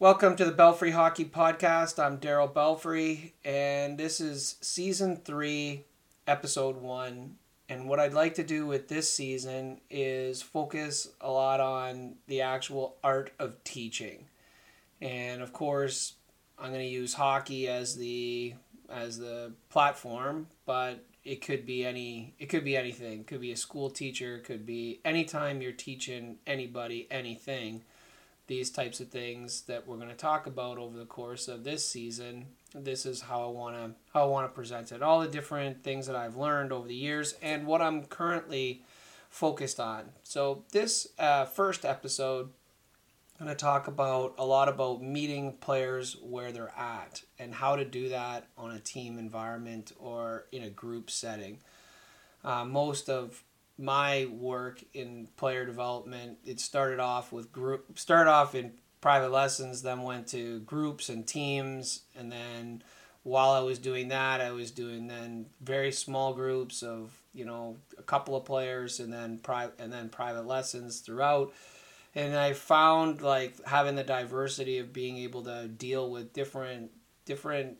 Welcome to the Belfry Hockey Podcast. I'm Darryl Belfry, and this is season three, episode one. And what I'd like to do with this season is focus a lot on the actual art of teaching. And of course, I'm going to use hockey as the as the platform, but it could be any it could be anything. It could be a school teacher, could be anytime you're teaching anybody anything these types of things that we're going to talk about over the course of this season. This is how I want to how I want to present it. All the different things that I've learned over the years and what I'm currently focused on. So this uh, first episode, I'm going to talk about a lot about meeting players where they're at and how to do that on a team environment or in a group setting. Uh, most of my work in player development, it started off with group, started off in private lessons, then went to groups and teams, and then while I was doing that, I was doing then very small groups of you know a couple of players, and then private and then private lessons throughout. And I found like having the diversity of being able to deal with different different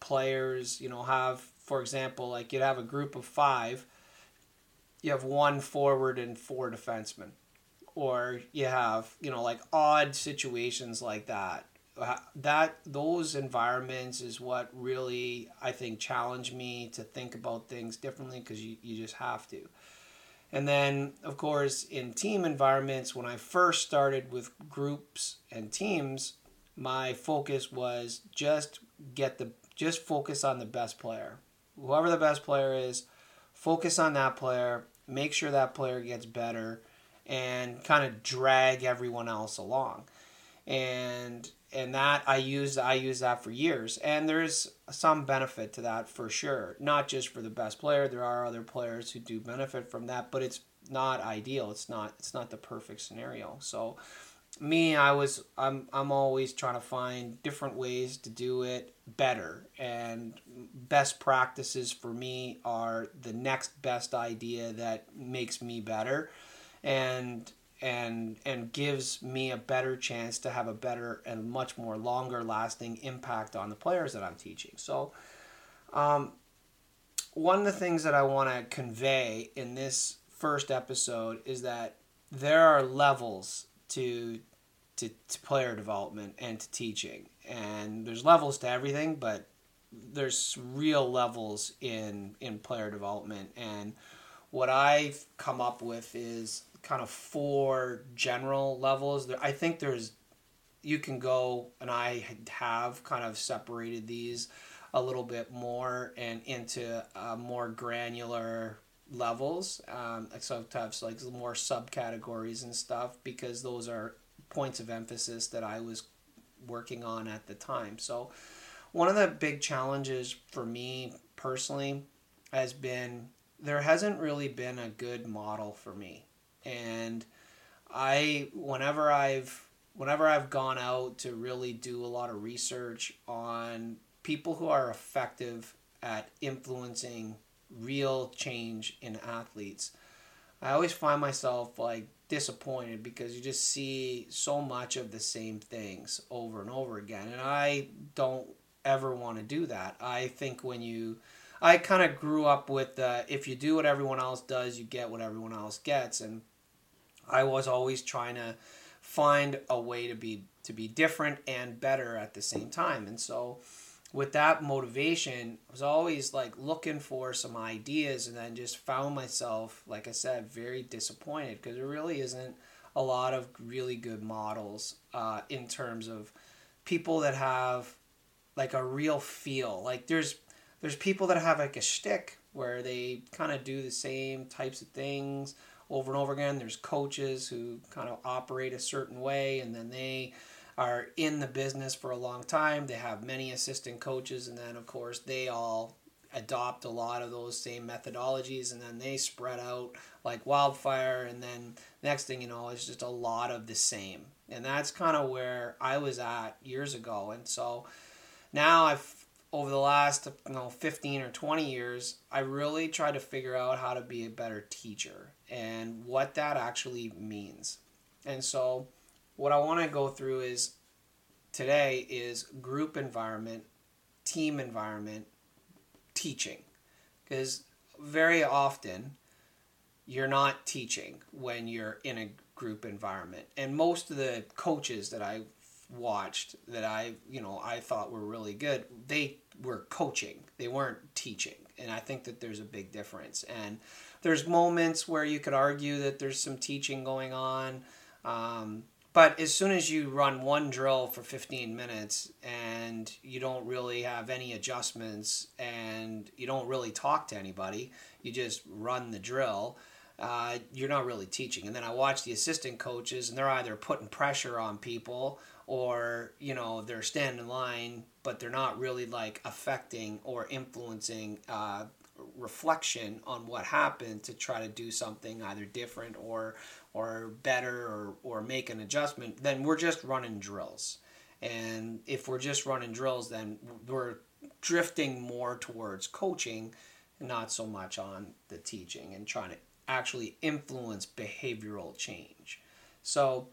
players. You know, have for example, like you'd have a group of five you have one forward and four defensemen, or you have you know like odd situations like that. That those environments is what really I think challenge me to think about things differently because you, you just have to. And then, of course, in team environments, when I first started with groups and teams, my focus was just get the just focus on the best player. Whoever the best player is, focus on that player, make sure that player gets better, and kind of drag everyone else along. And and that I use I use that for years, and there's some benefit to that for sure. Not just for the best player, there are other players who do benefit from that, but it's not ideal. It's not it's not the perfect scenario. So me i was i'm i'm always trying to find different ways to do it better. And best practices for me are the next best idea that makes me better and and and gives me a better chance to have a better and much more longer lasting impact on the players that I'm teaching. So um, one of the things that I want to convey in this first episode is that there are levels to, to to player development and to teaching, and there's levels to everything, but there's real levels in in player development, and what I've come up with is kind of four general levels. I think there's you can go, and I have kind of separated these a little bit more and into a more granular levels. Um, have like more subcategories and stuff because those are points of emphasis that I was working on at the time. So one of the big challenges for me personally has been there hasn't really been a good model for me. And I whenever I've whenever I've gone out to really do a lot of research on people who are effective at influencing real change in athletes. I always find myself like disappointed because you just see so much of the same things over and over again. And I don't ever want to do that. I think when you, I kind of grew up with if you do what everyone else does, you get what everyone else gets. And I was always trying to find a way to be to be different and better at the same time. And so with that motivation, I was always like looking for some ideas and then just found myself, like I said, very disappointed because there really isn't a lot of really good models uh, in terms of people that have like a real feel. Like there's there's people that have like a shtick where they kind of do the same types of things over and over again. There's coaches who kind of operate a certain way and then they are in the business for a long time. They have many assistant coaches, and then, of course, they all adopt a lot of those same methodologies and then they spread out like wildfire and then next thing you know it's just a lot of the same. And that's kind of where i was at years ago. And so now i've over the last you know 15 or 20 years i really tried to figure out how to be a better teacher and what that actually means. And so what I want to go through is today is group environment, team environment, teaching. Because very often you're not teaching when you're in a group environment. And most of the coaches that I watched that I, you know, I thought were really good, they were coaching. They weren't teaching. And I think that there's a big difference. And there's moments where you could argue that there's some teaching going on. Um, but as soon as you run one drill for 15 minutes and you don't really have any adjustments and you don't really talk to anybody, you just run the drill, uh, you're not really teaching. And then I watch the assistant coaches and they're either putting pressure on people or, you know, they're standing in line, but they're not really like affecting or influencing uh, reflection on what happened to try to do something either different or or better or, or make an adjustment, then we're just running drills. And if we're just running drills, then we're drifting more towards coaching, not so much on the teaching and trying to actually influence behavioral change. So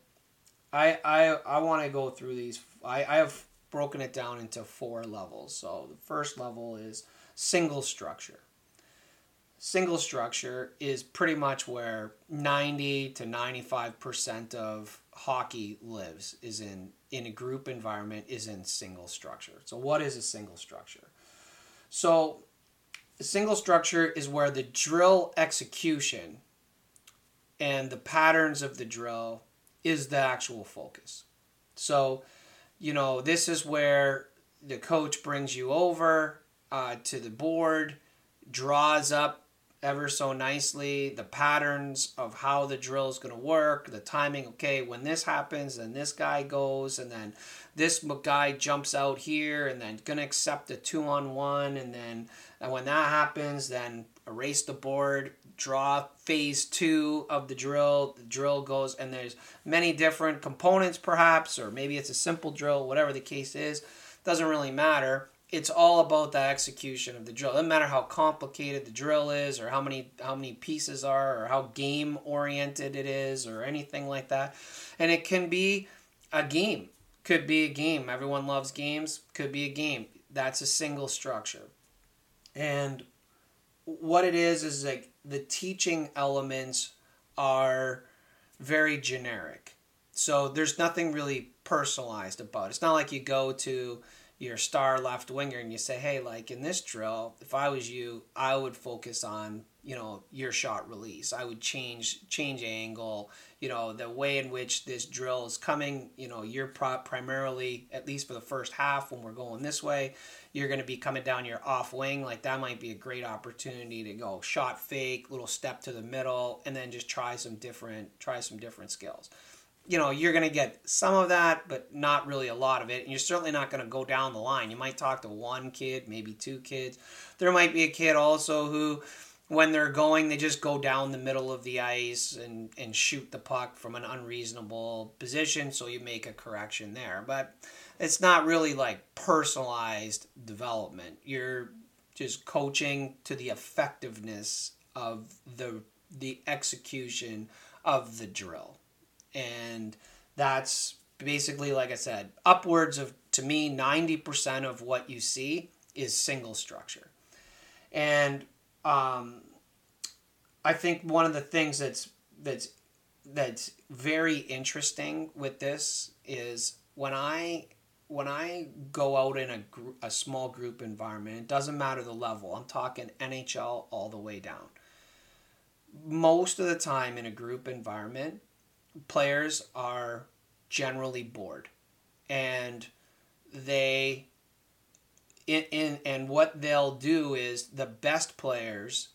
I I, I want to go through these. I, I have broken it down into four levels. So the first level is single structure single structure is pretty much where 90 to 95% of hockey lives is in in a group environment is in single structure. So what is a single structure? So a single structure is where the drill execution and the patterns of the drill is the actual focus. So, you know, this is where the coach brings you over uh, to the board, draws up ever so nicely the patterns of how the drill is going to work, the timing. Okay, when this happens, then this guy goes, and then this guy jumps out here, and then going to accept the two on one, and then and when that happens, then erase the board, draw phase two of the drill. The drill goes, and there's many different components, perhaps, or maybe it's a simple drill, whatever the case is, doesn't really matter it's all about the execution of the drill. It doesn't matter how complicated the drill is, or how many how many pieces are, or how game oriented it is, or anything like that. And it can be a game. Could be a game. Everyone loves games. Could be a game. That's a single structure. And what it is is like the teaching elements are very generic. So there's nothing really personalized about it. It's not like you go to your star left winger and you say, hey, like in this drill, if I was you, I would focus on you know your shot release. I would change change angle. You know the way in which this drill is coming. You know you're pro- primarily at least for the first half when we're going this way, you're going to be coming down your off wing. Like that might be a great opportunity to go shot fake, little step to the middle, and then just try some different try some different skills you know, you're going to get some of that, but not really a lot of it. And you're certainly not going to go down the line. You might talk to one kid, maybe two kids. There might be a kid also who, when they're going, they just go down the middle of the ice and, and shoot the puck from an unreasonable position. So you make a correction there. But it's not really like personalized development. You're just coaching to the effectiveness of the the execution of the drill and that's basically like I said, upwards of to me 90% of what you see is single structure. And um, I think one of the things that's that's that's very interesting with this is when I when I go out in a gr- a small group environment, it doesn't matter the level. I'm talking NHL all the way down. Most of the time in a group environment, players are generally bored. And they in, in and what they'll do is the best players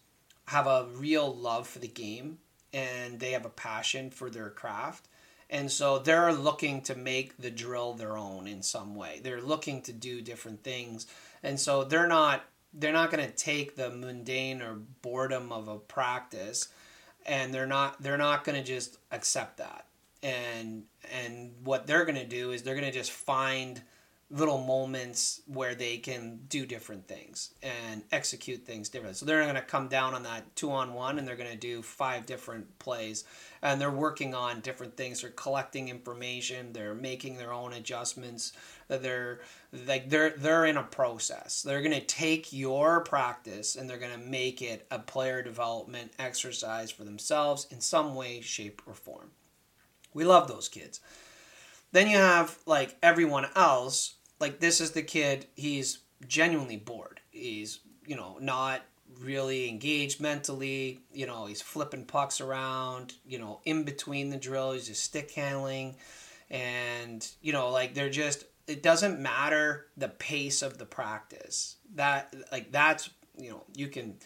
have a real love for the game and they have a passion for their craft. And so they're looking to make the drill their own in some way. They're looking to do different things. And so they're not they're not going to take the mundane or boredom of a practice and they're not they're not going to just accept that and and what they're going to do is they're going to just find little moments where they can do different things and execute things differently. So they're going to come down on that two on one and they're going to do five different plays and they're working on different things. They're collecting information. They're making their own adjustments. They're like they're they're in a process. They're going to take your practice and they're going to make it a player development exercise for themselves in some way, shape, or form. We love those kids. Then you have like everyone else like this is the kid he's genuinely bored he's you know not really engaged mentally you know he's flipping pucks around you know in between the drill he's just stick handling and you know like they're just it doesn't matter the pace of the practice that like that's you know you can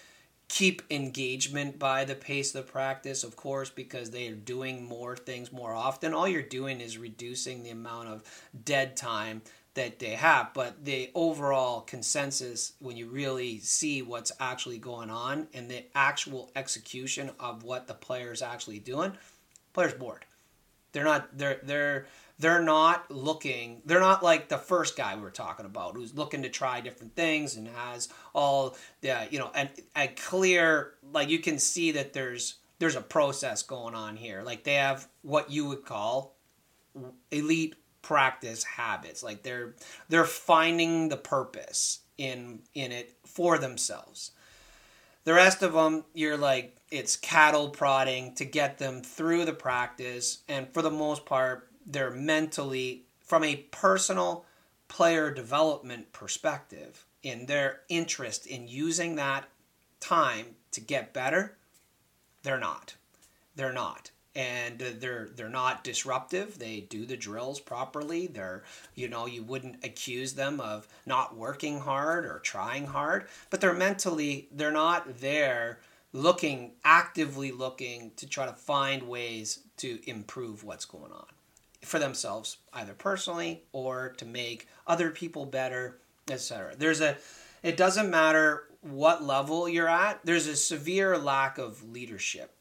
keep engagement by the pace of the practice of course because they are doing more things more often all you're doing is reducing the amount of dead time that they have. But the overall consensus, when you really see what's actually going on and the actual execution of what the player's actually doing, players bored. They're not. They're they're they're not looking. They're not like the first guy we were talking about, who's looking to try different things and has all the you know and a clear like you can see that there's there's a process going on here. Like they have what you would call elite practice habits like they're they're finding the purpose in in it for themselves the rest of them you're like it's cattle prodding to get them through the practice and for the most part they're mentally from a personal player development perspective in their interest in using that time to get better they're not. They're not. And uh, they're they're not disruptive. They do the drills properly. They're you know you wouldn't accuse them of not working hard or trying hard but they're mentally they're not there looking actively looking to try to find ways to improve what's going on for themselves either personally or to make other people better etc there's a it doesn't matter what level you're at there's a severe lack of leadership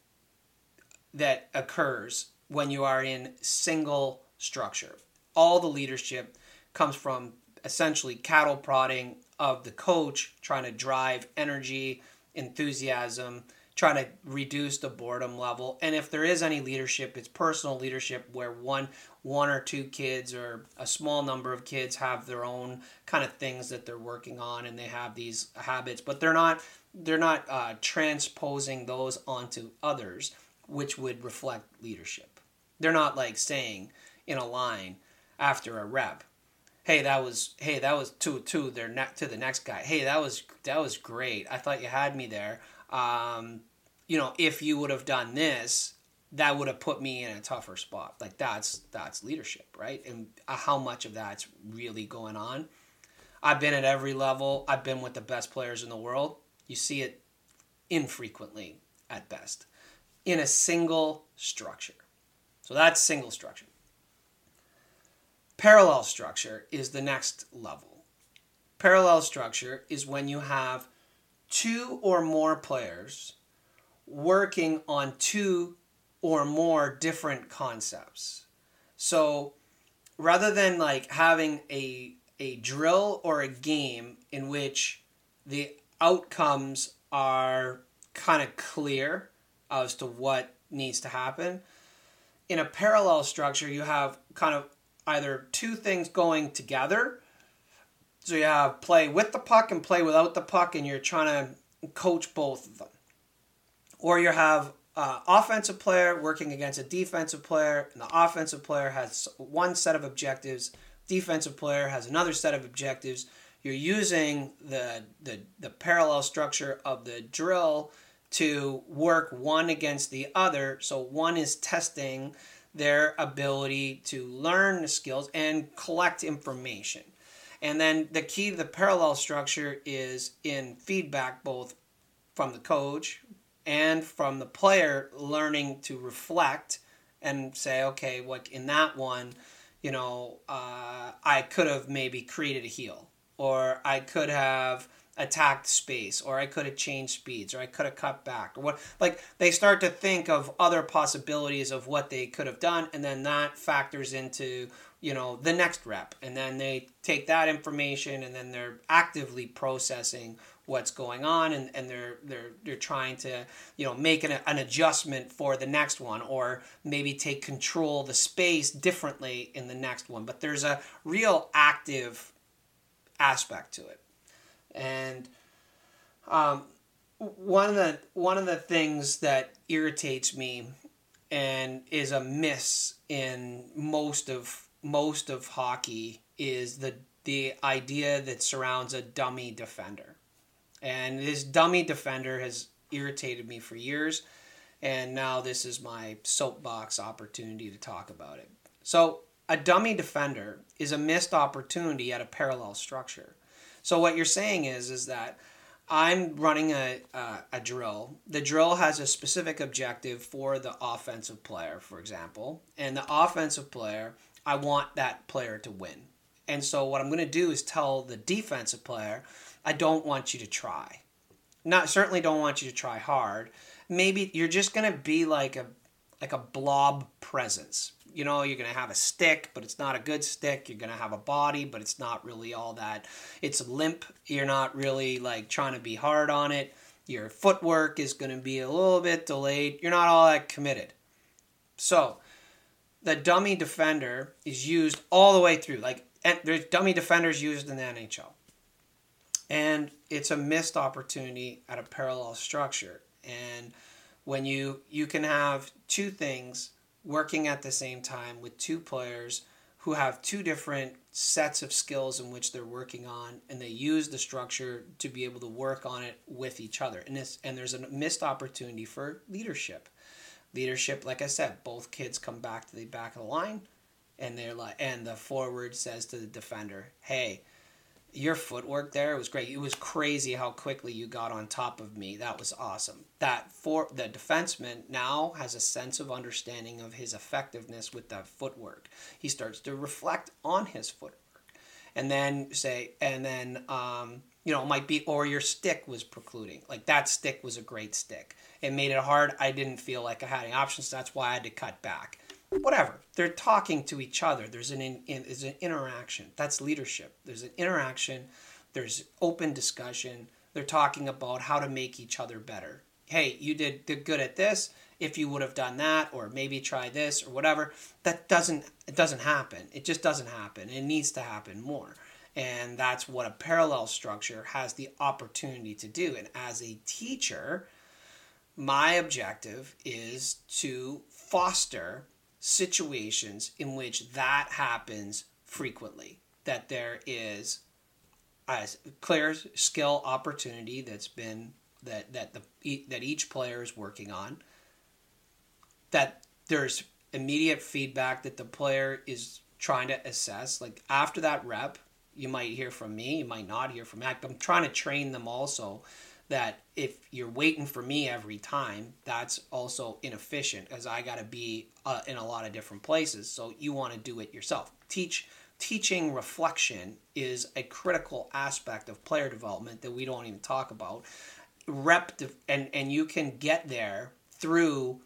that occurs when you are in single structure. All the leadership comes from essentially cattle prodding of the coach trying to drive energy, enthusiasm, trying to reduce the boredom level. And if there is any leadership, it's personal leadership where one one or two kids or a small number of kids have their own kind of things that they're working on and they have these habits, but they're not they're not uh, transposing those onto others which would reflect leadership. They're not like saying in a line after a rep, "Hey, that was hey, that was two two." They're ne- to the next guy. "Hey, that was that was great. I thought you had me there. Um, you know, if you would have done this, that would have put me in a tougher spot." Like that's that's leadership, right? And uh, how much of that's really going on? I've been at every level. I've been with the best players in the world. You see it infrequently at best in a single structure. So that's single structure. Parallel structure is the next level. Parallel structure is when you have two or more players working on two or more different concepts. So rather than like having a a drill or a game in which the outcomes are kind of clear as to what needs to happen. In a parallel structure, you have kind of either two things going together. So you have play with the puck and play without the puck, and you're trying to coach both of them. Or you have uh, offensive player working against a defensive player, and the offensive player has one set of objectives, defensive player has another set of objectives. You're using the, the, the parallel structure of the drill to work one against the other. So one is testing their ability to learn the skills and collect information. And then the key to the parallel structure is in feedback, both from the coach and from the player, learning to reflect and say, okay, what in that one, you know, uh, I could have maybe created a heel, or I could have attacked space or I could have changed speeds or I could have cut back or what like they start to think of other possibilities of what they could have done and then that factors into you know the next rep. And then they take that information and then they're actively processing what's going on and, and they're they're they're trying to you know make an, an adjustment for the next one or maybe take control the space differently in the next one. But there's a real active aspect to it. And um, one of the one of the things that irritates me and is a miss in most of most of hockey is the the idea that surrounds a dummy defender. And this dummy defender has irritated me for years, and now this is my soapbox opportunity to talk about it. So, a dummy defender is a missed opportunity at a parallel structure. So, what you're saying is is that I'm running a, a, a, drill. The drill has a specific objective for the offensive player, for example, and the offensive player I want that player to win. And so what I'm going to do is tell the defensive player, I don't want you to try. Not certainly don't want you to try hard. Maybe you're just going to be like a like a blob presence. You know, you're going to have a stick, but it's not a good stick. You're going to have a body, but it's not really all that. It's limp. You're not really like trying to be hard on it. Your footwork is going to be a little bit delayed. You're not all that committed. So, the dummy defender is used all the way through. Like there's dummy defenders used in the NHL. And it's a missed opportunity at a parallel structure. And when you you can have two things working at the same time with two players who have two different sets of skills in which they're working on and they use the structure to be able to work on it with each other and this and there's a missed opportunity for leadership leadership, like I said, both kids come back to the back of the line, and they're like, and the forward says to the defender, "Hey, your footwork there was great. It was crazy how quickly you got on top of me. That was awesome. That for the defenseman now has a sense of understanding of his effectiveness with that footwork. He starts to reflect on his footwork, and then say, and then um, you know, it might be, or your stick was precluding. Like that stick was a great stick. It made it hard. I didn't feel like I had any options. That's why I had to cut back. Whatever. They're talking to each other. There's an, in, in, there's an interaction. That's leadership. There's an interaction. There's open discussion. They're talking about how to make each other better. Hey, you did, did good at this. If you would have done that, or maybe try this, or whatever, that doesn't it doesn't happen. It just doesn't happen. It needs to happen more. And that's what a parallel structure has the opportunity to do. And as a teacher, my objective is to foster situations in which that happens frequently, that there is a clear skill opportunity that's been that that the that each player is working on that there's immediate feedback that the player is trying to assess like after that rep you might hear from me, you might not hear from me. I'm trying to train them also that if you're waiting for me every time, that's also inefficient as I got to be uh, in a lot of different places. So you want to do it yourself. Teach teaching reflection is a critical aspect of player development that we don't even talk about. Rep and and you can get there through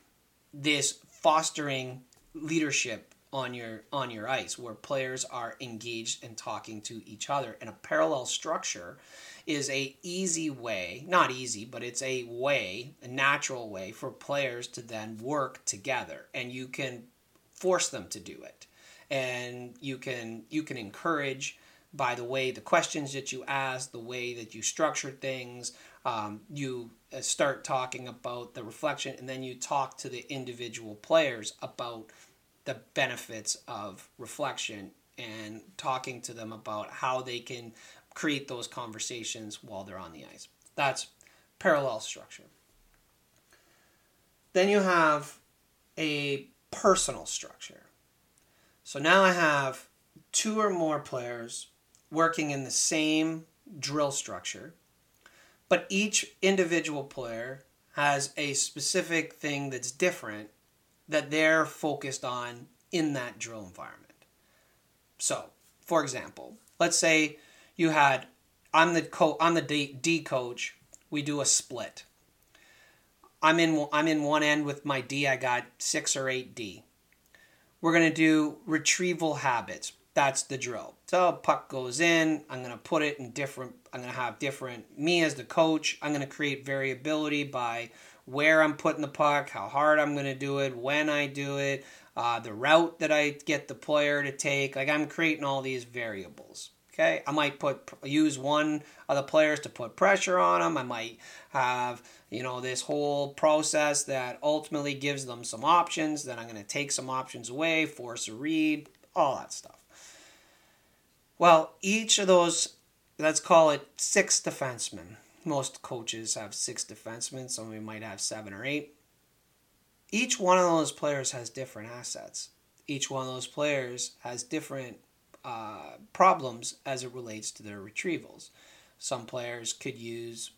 this fostering leadership on your on your ice where players are engaged and talking to each other. And a parallel structure is a easy way not easy but it's a way a natural way for players to then work together. And you can force them to do it. And you can you can encourage by the way the questions that you ask the way that you structure things. Um, you uh, start talking about the reflection and then you talk to the individual players about the benefits of reflection and talking to them about how they can create those conversations while they're on the ice. That's parallel structure. Then you have a personal structure. So now I have two or more players working in the same drill structure, but each individual player has a specific thing that's different that they're focused on in that drill environment. So, for example, let's say you had I'm the co- I'm the D, D coach. We do a split. I'm in I'm in one end with my D. I got six or eight D. we're to do retrieval habits. That's the drill. So puck goes in, I'm to put it in different I'm to have different me as the coach, I'm to create variability by where I'm putting the puck, how hard I'm going to do it, when I do it, uh, the route that I get the player to take. Like I'm creating all these variables. Okay, I might put use one of the players to put pressure on them. I might have you know this whole process that ultimately gives them some options. Then I'm going to take some options away, force a read, all that stuff. Well, each of those, let's call it six defensemen. Most coaches have six defensemen. Some of you might have seven or eight each one of those players has different assets. Each one of those players has different uh, problems as it relates to their retrievals. Some players could use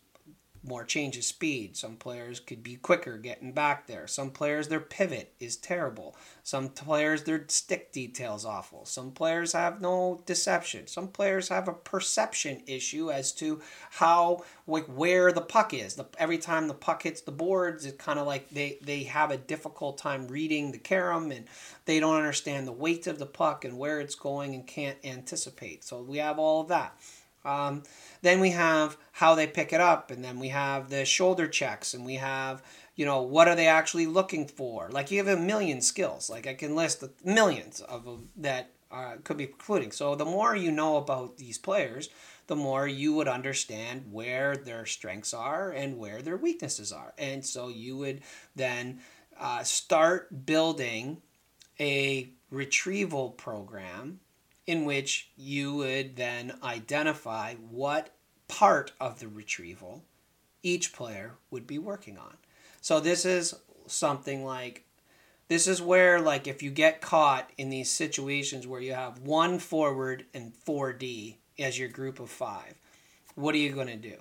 more change of speed. Some players could be quicker getting back there. Some players, their pivot is terrible. Some players, their stick details awful. Some players have no deception. Some players have a perception issue as to how, like, where the puck is. The, every time the puck hits the boards, it's kind of like they, they have a difficult time reading the carom and they don't understand the weight of the puck and where it's going and can't anticipate. So we have all of that. Um, then we have how they pick it up, and then we have the shoulder checks, and we have you know what are they actually looking for. Like you have a million skills. Like I can list millions of that uh, could be including. So the more you know about these players, the more you would understand where their strengths are and where their weaknesses are, and so you would then uh, start building a retrieval program in which you would then identify what part of the retrieval each player would be working on. So this is something like this is where like if you get caught in these situations where you have one forward and 4D as your group of 5, what are you going to do?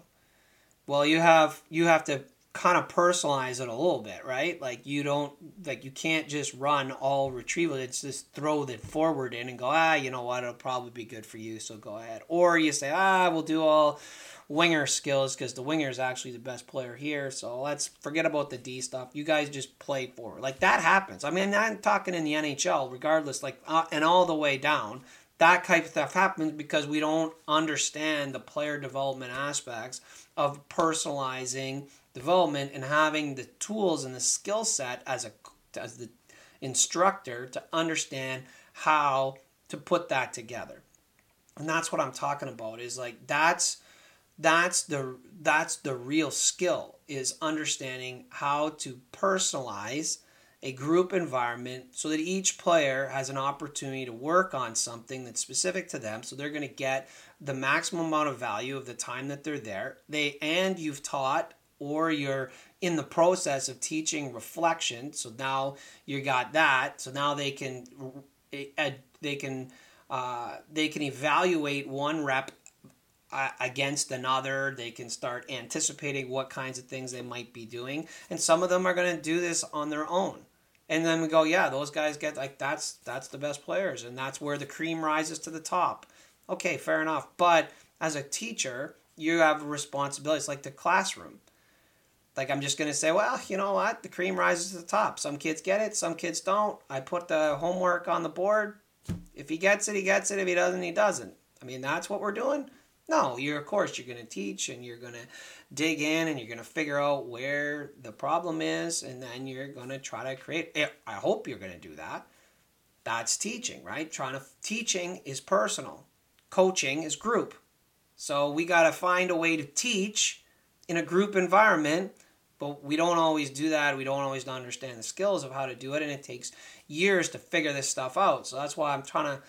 Well, you have you have to kind of personalize it a little bit, right? Like you don't like you can't just run all retrieval. It's just throw the forward in and go, ah, you know what, it'll probably be good for you, so go ahead. Or you say, ah, we'll do all winger skills because the winger is actually the best player here. So let's forget about the D stuff. You guys just play forward. Like that happens. I mean, I'm talking in the NHL, regardless, like uh, and all the way down. That type of stuff happens because we don't understand the player development aspects of personalizing development and having the tools and the skill set as a as the instructor to understand how to put that together. And that's what I'm talking about is like that's that's the that's the real skill is understanding how to personalize a group environment so that each player has an opportunity to work on something that's specific to them so they're going to get the maximum amount of value of the time that they're there they and you've taught or you're in the process of teaching reflection so now you got that so now they can they can uh, they can evaluate one rep uh, against another they can start anticipating what kinds of things they might be doing and some of them are going to do this on their own. And then we go yeah those guys get like that's that's the best players and that's where the cream rises to the top. Okay fair enough but as a teacher you have it's like the classroom like I'm just gonna say, well, you know what? The cream rises to the top. Some kids get it, some kids don't. I put the homework on the board. If he gets it, he gets it. If he doesn't, he doesn't. I mean, that's what we're doing. No, you're of course you're gonna teach and you're gonna dig in and you're gonna figure out where the problem is, and then you're gonna try to create. I hope you're gonna do that. That's teaching, right? Trying to teaching is personal. Coaching is group. So we got to find a way to teach in a group environment, but we don't always do that. We don't always understand the skills of how to do it, and it takes years to figure this stuff out. So that's why I'm trying to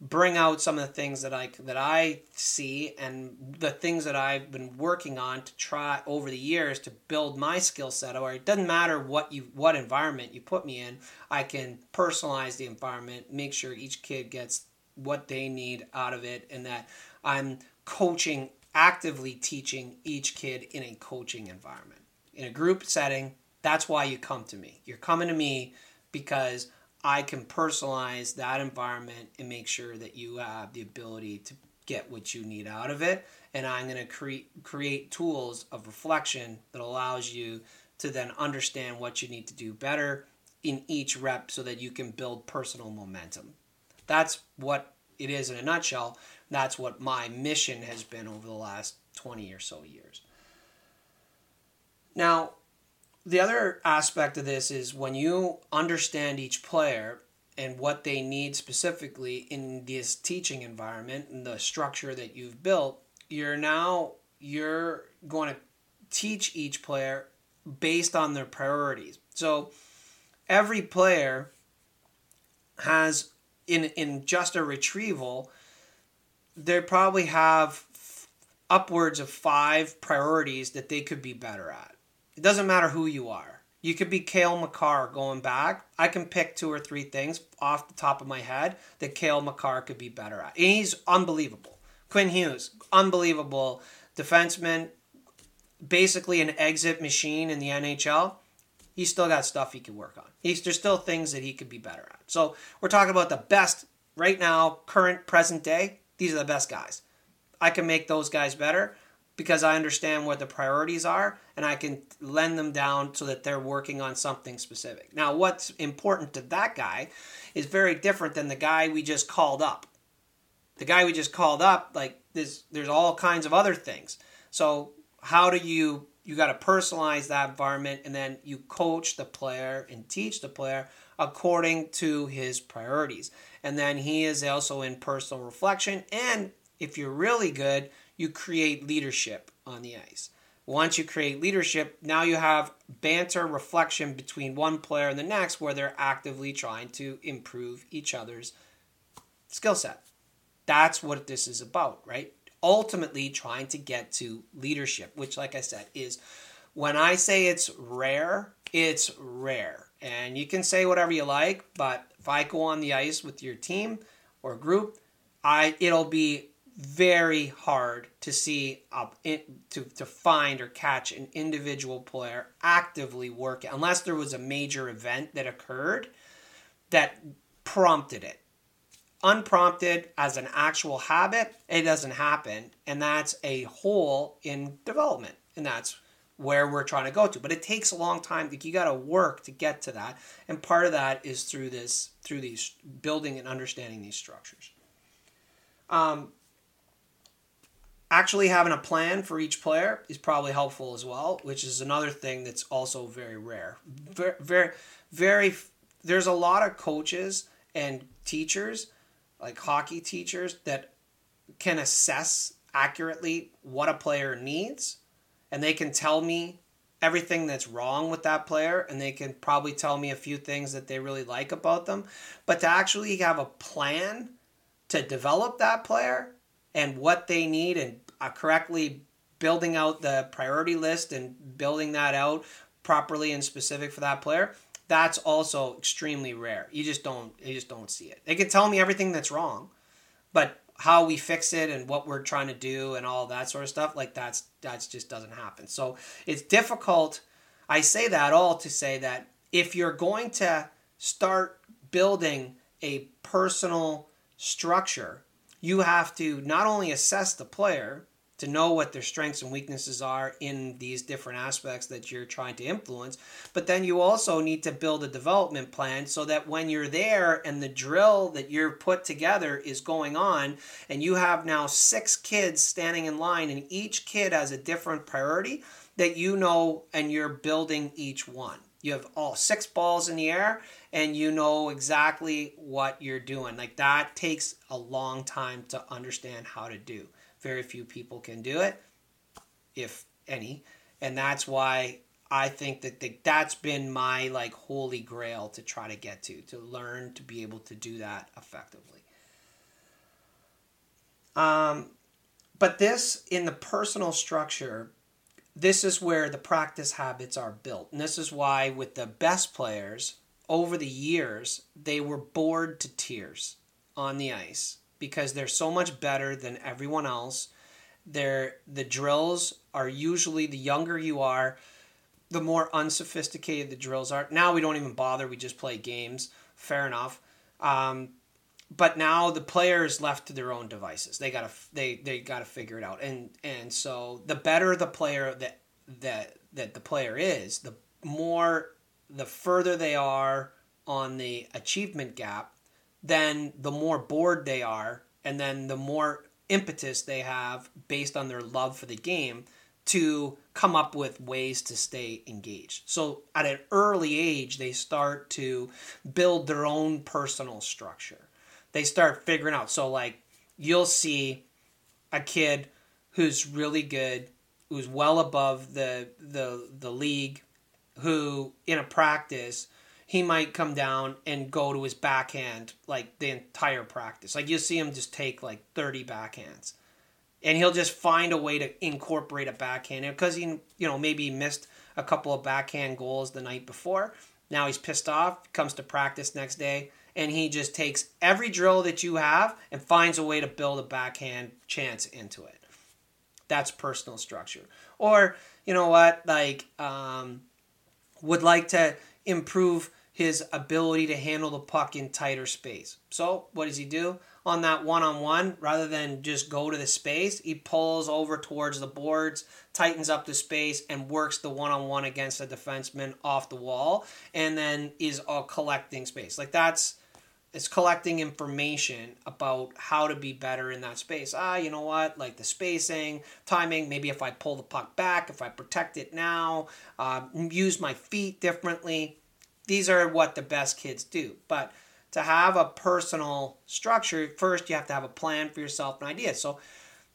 bring out some of the things that I that I see and the things that I've been working on to try over the years to build my skill set. Or it doesn't matter what you what environment you put me in, I can personalize the environment, make sure each kid gets what they need out of it, and that I'm coaching actively teaching each kid in a coaching environment. In a group setting, that's why you come to me. You're coming to me because I can personalize that environment and make sure that you have the ability to get what you need out of it. And I'm going to create create tools of reflection that allows you to then understand what you need to do better in each rep so that you can build personal momentum. That's what it is in a nutshell. That's what my mission has been over the last 20 or so years. Now, the other aspect of this is when you understand each player and what they need specifically in this teaching environment and the structure that you've built, you're now you're going to teach each player based on their priorities. So every player has in in just a retrieval they probably have upwards of 5 priorities that they could be better at. It doesn't matter who you are. You could be Cale Makar going back. I can pick two or three things off the top of my head that Cale Makar could be better at. And he's unbelievable. Quinn Hughes, unbelievable defenseman, basically an exit machine in the NHL. He's still got stuff he could work on. He's there's still things that he could be better at. So we're talking about the best right now, current, present day. These are the best guys. I can make those guys better because I understand what the priorities are and I can lend them down so that they're working on something specific. Now, what's important to that guy is very different than the guy we just called up. The guy we just called up, like there's there's all kinds of other things. So how do you you got to personalize that environment and then you coach the player and teach the player according to his priorities. And then he is also in personal reflection and if you're really good, you create leadership on the ice. Once you create leadership, now you have banter reflection between one player and the next where they're actively trying to improve each other's skill set. That's what this is about, right? Ultimately, trying to get to leadership, which, like I said, is when I say it's rare, it's rare. And you can say whatever you like, but if I go on the ice with your team or group, I it'll be very hard to see up to, to find or catch an individual player actively working unless there was a major event that occurred that prompted it. Unprompted as an actual habit it doesn't happen and that's a hole in development and that's where we're trying to go to. But it takes a long time. You got to work to get to that. And part of that is through this through these building and understanding these structures. Um, actually having a plan for each player is probably helpful as well, which is another thing that's also very rare. Very, very, very there's a lot of coaches and teachers, like hockey teachers, that can assess accurately what a player needs, and they can tell me everything that's wrong with that player, and they can probably tell me a few things that they really like about them. But to actually have a plan to develop that player and what they need and uh, correctly building out the priority list and building that out properly and specific for that player that's also extremely rare you just don't you just don't see it they can tell me everything that's wrong but how we fix it and what we're trying to do and all that sort of stuff like that's that's just doesn't happen. So it's difficult i say that all to say that if you're going to start building a personal structure you have to not only assess the player to know what their strengths and weaknesses are in these different aspects that you're trying to influence. But then you also need to build a development plan so that when you're there and the drill that you're put together is going on, and you have now six kids standing in line, and each kid has a different priority, that you know and you're building each one. You have all six balls in the air and you know exactly what you're doing. Like that takes a long time to understand how to do. Very few people can do it, if any. And that's why I think that the, that's been my like holy grail to try to get to, to learn to be able to do that effectively. Um, but this in the personal structure this is where the practice habits are built. And this is why, with the best players over the years, they were bored to tears on the ice because they're so much better than everyone else. They're, the drills are usually the younger you are, the more unsophisticated the drills are. Now we don't even bother, we just play games. Fair enough. Um, but now the players left to their own devices. They gotta they they gotta figure it out. And and so the better the player that that that the player is, the more the further they are on the achievement gap, then the more bored they are, and then the more impetus they have based on their love for the game to come up with ways to stay engaged. So at an early age, they start to build their own personal structure. They start figuring out. So, like, you'll see a kid who's really good, who's well above the the the league, who in a practice he might come down and go to his backhand like the entire practice. Like you'll see him just take like 30 backhands. And he'll just find a way to incorporate a backhand because he, you know, maybe missed a couple of backhand goals the night before. Now he's pissed off, comes to practice next day, and he just takes every drill that you have and finds a way to build a backhand chance into it. That's personal structure. Or, you know what, like, um, would like to improve his ability to handle the puck in tighter space. So, what does he do? On that one on one, rather than just go to the space, he pulls over towards the boards, tightens up the space, and works the one on one against a defenseman off the wall, and then is all collecting space. Like, that's it's collecting information about how to be better in that space. Ah, you know what? Like the spacing, timing. Maybe if I pull the puck back, if I protect it now, uh, use my feet differently. These are what the best kids do. But to have a personal structure, first you have to have a plan for yourself, an idea. So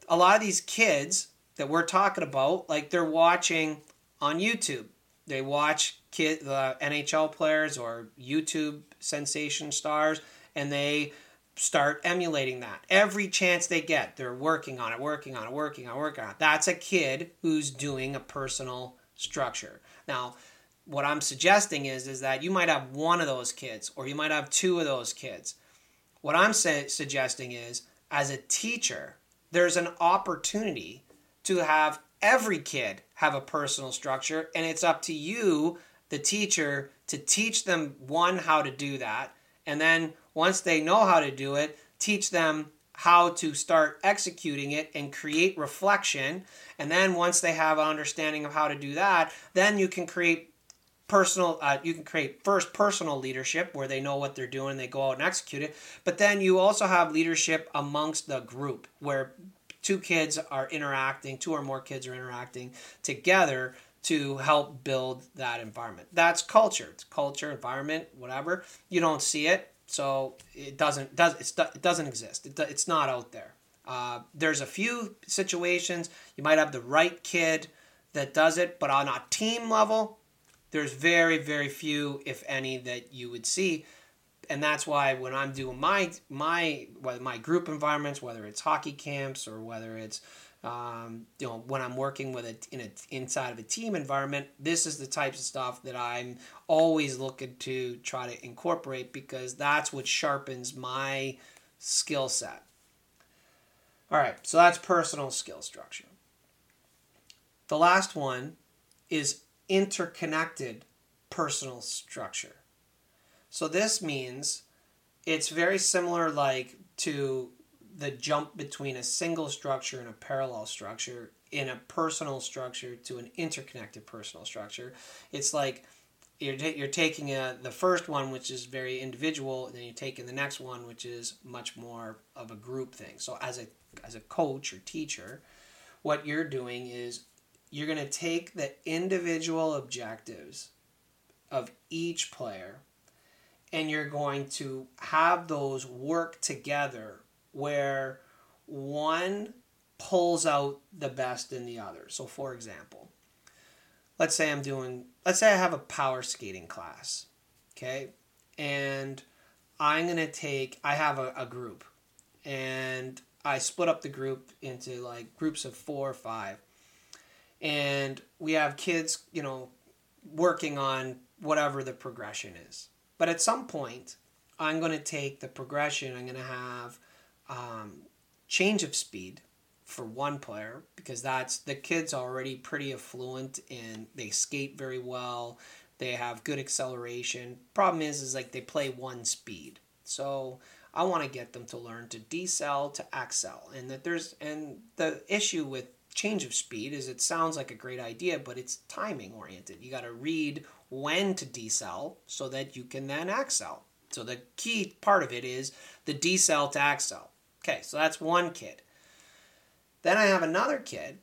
a lot of these kids that we're talking about, like they're watching on YouTube. They watch kid the NHL players or YouTube sensation stars, and they start emulating that every chance they get. They're working on it, working on it, working on it, working on it. That's a kid who's doing a personal structure. Now, what I'm suggesting is is that you might have one of those kids, or you might have two of those kids. What I'm suggesting is, as a teacher, there's an opportunity to have every kid have a personal structure, and it's up to you the teacher to teach them one how to do that and then once they know how to do it teach them how to start executing it and create reflection and then once they have an understanding of how to do that then you can create personal uh, you can create first personal leadership where they know what they're doing they go out and execute it but then you also have leadership amongst the group where two kids are interacting two or more kids are interacting together to help build that environment. That's culture. It's culture, environment, whatever. You don't see it, so it doesn't does it doesn't exist. It, it's not out there. Uh, there's a few situations you might have the right kid that does it, but on a team level, there's very very few, if any, that you would see. And that's why when I'm doing my my my group environments, whether it's hockey camps or whether it's um, you know, when I'm working with it in a inside of a team environment, this is the types of stuff that I'm always looking to try to incorporate because that's what sharpens my skill set. All right, so that's personal skill structure. The last one is interconnected personal structure. So this means it's very similar like to the jump between a single structure and a parallel structure in a personal structure to an interconnected personal structure. It's like you're, you're taking a, the first one, which is very individual, and then you're taking the next one, which is much more of a group thing. So as a as a coach or teacher, what you're doing is you're going to take the individual objectives of each player and you're going to have those work together where one pulls out the best in the other. So, for example, let's say I'm doing, let's say I have a power skating class, okay? And I'm going to take, I have a, a group, and I split up the group into like groups of four or five. And we have kids, you know, working on whatever the progression is. But at some point, I'm going to take the progression, I'm going to have um, change of speed for one player because that's the kid's already pretty affluent and they skate very well. They have good acceleration. Problem is, is like they play one speed. So I want to get them to learn to decel to accel, and that there's and the issue with change of speed is it sounds like a great idea, but it's timing oriented. You got to read when to decel so that you can then accel. So the key part of it is the decel to accel. Okay, so that's one kid. Then I have another kid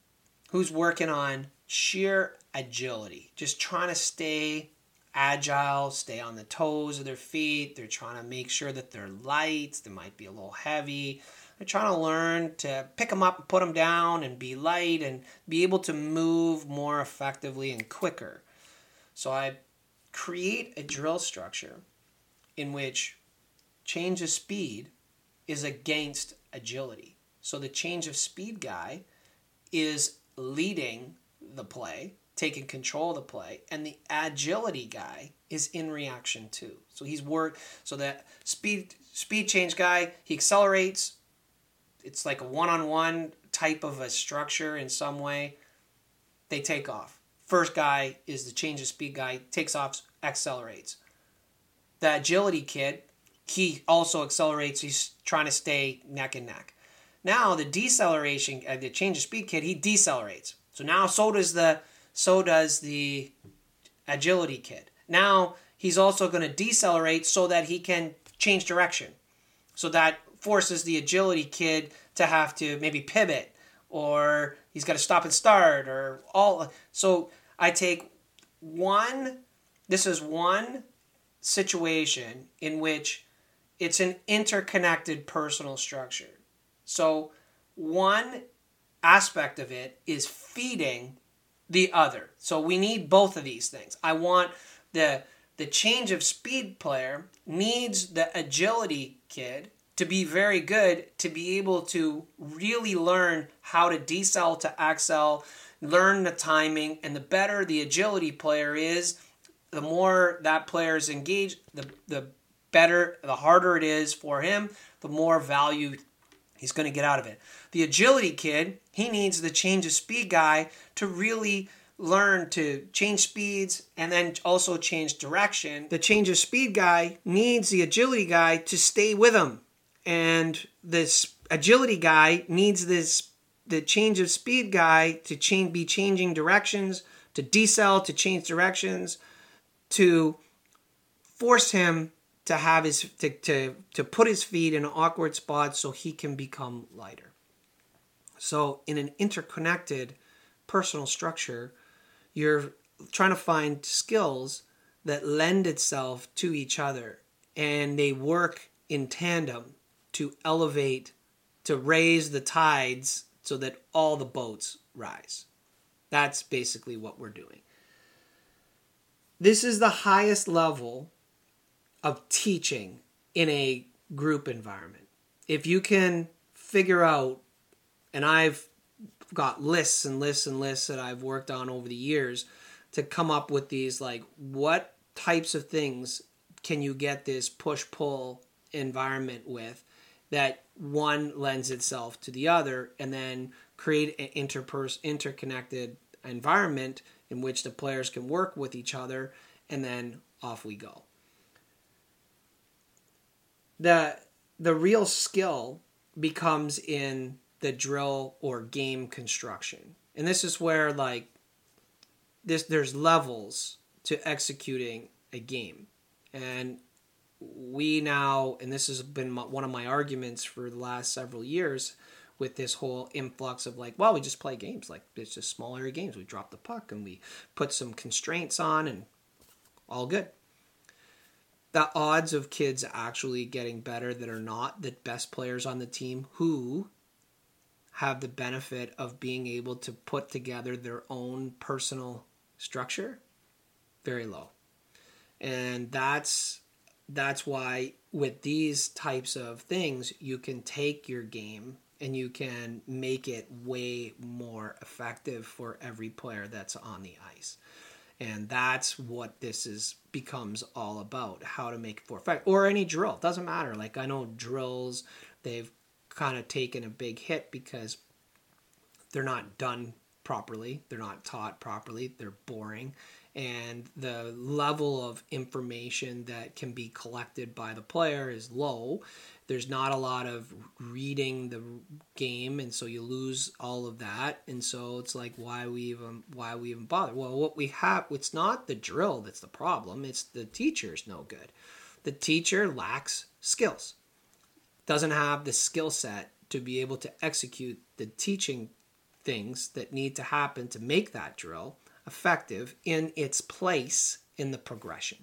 who's working on sheer agility, just trying to stay agile, stay on the toes of their feet. They're trying to make sure that they're light, they might be a little heavy. Trying to learn to pick them up and put them down and be light and be able to move more effectively and quicker. So I create a drill structure in which change of speed is against agility. So the change of speed guy is leading the play, taking control of the play, and the agility guy is in reaction too. So he's work so that speed speed change guy, he accelerates. It's like a one-on-one type of a structure in some way. They take off. First guy is the change of speed guy, takes off, accelerates. The agility kid, he also accelerates. He's trying to stay neck and neck. Now the deceleration, uh, the change of speed kid, he decelerates. So now so does the so does the agility kid. Now he's also going to decelerate so that he can change direction. So that forces the agility kid to have to maybe pivot or he's got to stop and start or all so I take one this is one situation in which it's an interconnected personal structure. So, one aspect of it is feeding the other. So, we need both of these things. I want the the change of speed player needs the agility kid to be very good to be able to really learn how to decel to accel, learn the timing, and the better the agility player is, the more that player is engaged, the the better, the harder it is for him, the more value he's going to get out of it. The agility kid, he needs the change of speed guy to really learn to change speeds and then also change direction. The change of speed guy needs the agility guy to stay with him. And this agility guy needs this the change of speed guy to change be changing directions, to decel, to change directions, to force him to have his to, to to put his feet in an awkward spot so he can become lighter. So in an interconnected personal structure, you're trying to find skills that lend itself to each other and they work in tandem to elevate to raise the tides so that all the boats rise. That's basically what we're doing. This is the highest level of teaching in a group environment. If you can figure out, and I've got lists and lists and lists that I've worked on over the years to come up with these like what types of things can you get this push pull environment with that one lends itself to the other and then create an interpers- interconnected environment in which the players can work with each other and then off we go the the real skill becomes in the drill or game construction. And this is where like this there's levels to executing a game. And we now and this has been my, one of my arguments for the last several years with this whole influx of like, well, we just play games. Like it's just small area games. We drop the puck and we put some constraints on and all good. The odds of kids actually getting better that are not the best players on the team who have the benefit of being able to put together their own personal structure very low. And that's that's why with these types of things you can take your game and you can make it way more effective for every player that's on the ice. And that's what this is becomes all about how to make for effect or any drill it doesn't matter. Like i know drills they've kind of taken a big hit because they're not done properly they're not taught properly they're boring and the level of information that can be collected by the player is low. There's not a lot of reading the game and so you lose all of that and so it's like why we even why we even bother? Well what we have it's not the drill that's the problem it's the teacher's no good. The teacher lacks skills. Doesn't have the skill set to be able to execute the teaching things that need to happen to make that drill effective in its place in the progression.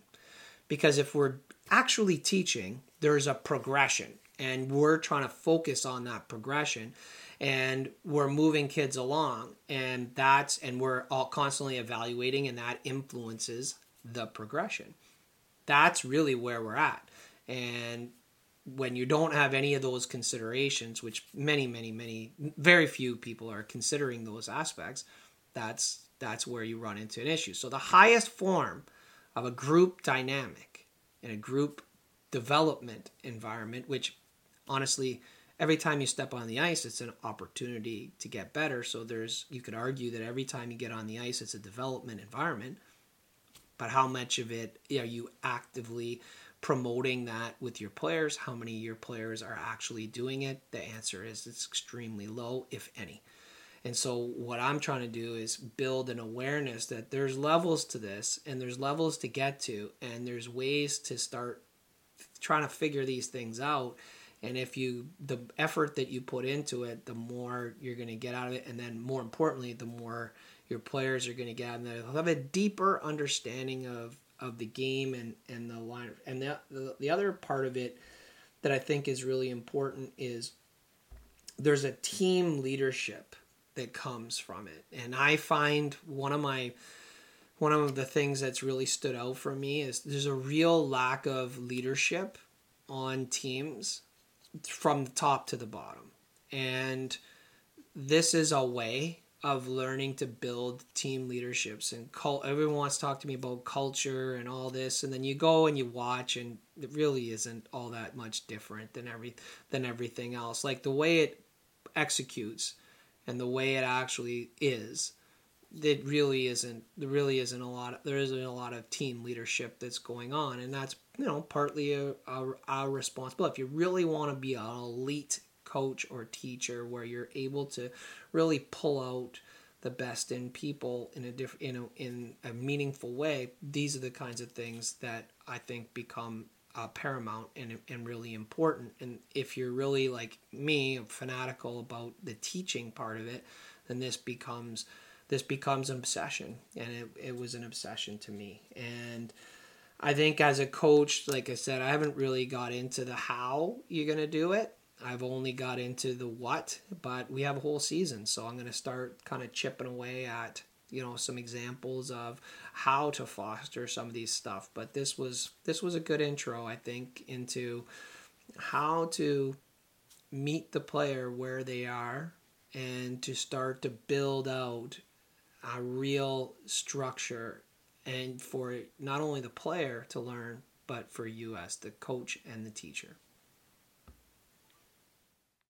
Because if we're actually teaching there's a progression and we're trying to focus on that progression and we're moving kids along and that's and we're all constantly evaluating and that influences the progression. That's really where we're at. And when you don't have any of those considerations which many many many very few people are considering those aspects that's that's where you run into an issue. So the highest form of a group dynamic in a group development environment which honestly every time you step on the ice it's an opportunity to get better. So there's you could argue that every time you get on the ice it's a development environment. But how much of it are you actively promoting that with your players? How many of your players are actually doing it? The answer is it's extremely low if any and so what i'm trying to do is build an awareness that there's levels to this and there's levels to get to and there's ways to start trying to figure these things out. And if you the effort that you put into it the more you're going to get out of it. And then more importantly the more your players are going to get out of it. they'll have a deeper understanding of of the game and and the line and the, the the other part of it that I think is really important is there's a team leadership that comes from it and I find one of my one of the things that's really stood out for me is there's a real lack of leadership on teams from the top to the bottom. And this is a way of learning to build team leaderships and cult everyone wants to talk to me about culture and all this and then you go and you watch and it really isn't all that much different than every than everything else like the way it executes and the way it actually is it really isn't there really isn't a lot of, there isn't a lot of team leadership that's going on and that's you know partly a, a, a responsibility. If you really want to be an elite coach or teacher where you're able to really pull out the best in people in a different you know in a meaningful way these are the kinds of things that i think become uh, paramount and, and really important. And if you're really like me fanatical about the teaching part of it then this becomes this becomes an obsession. And it, it was an obsession to me. And i think as a coach like i said i haven't really got into the how you're to do it. I've only got into the what but we have a whole season. So i'm to start kind of chipping away at you know some examples of how to foster some of these stuff but this was this was a good intro i think into how to meet the player where they are and to start to build out a real structure and for not only the player to learn, but for you as the coach and the teacher.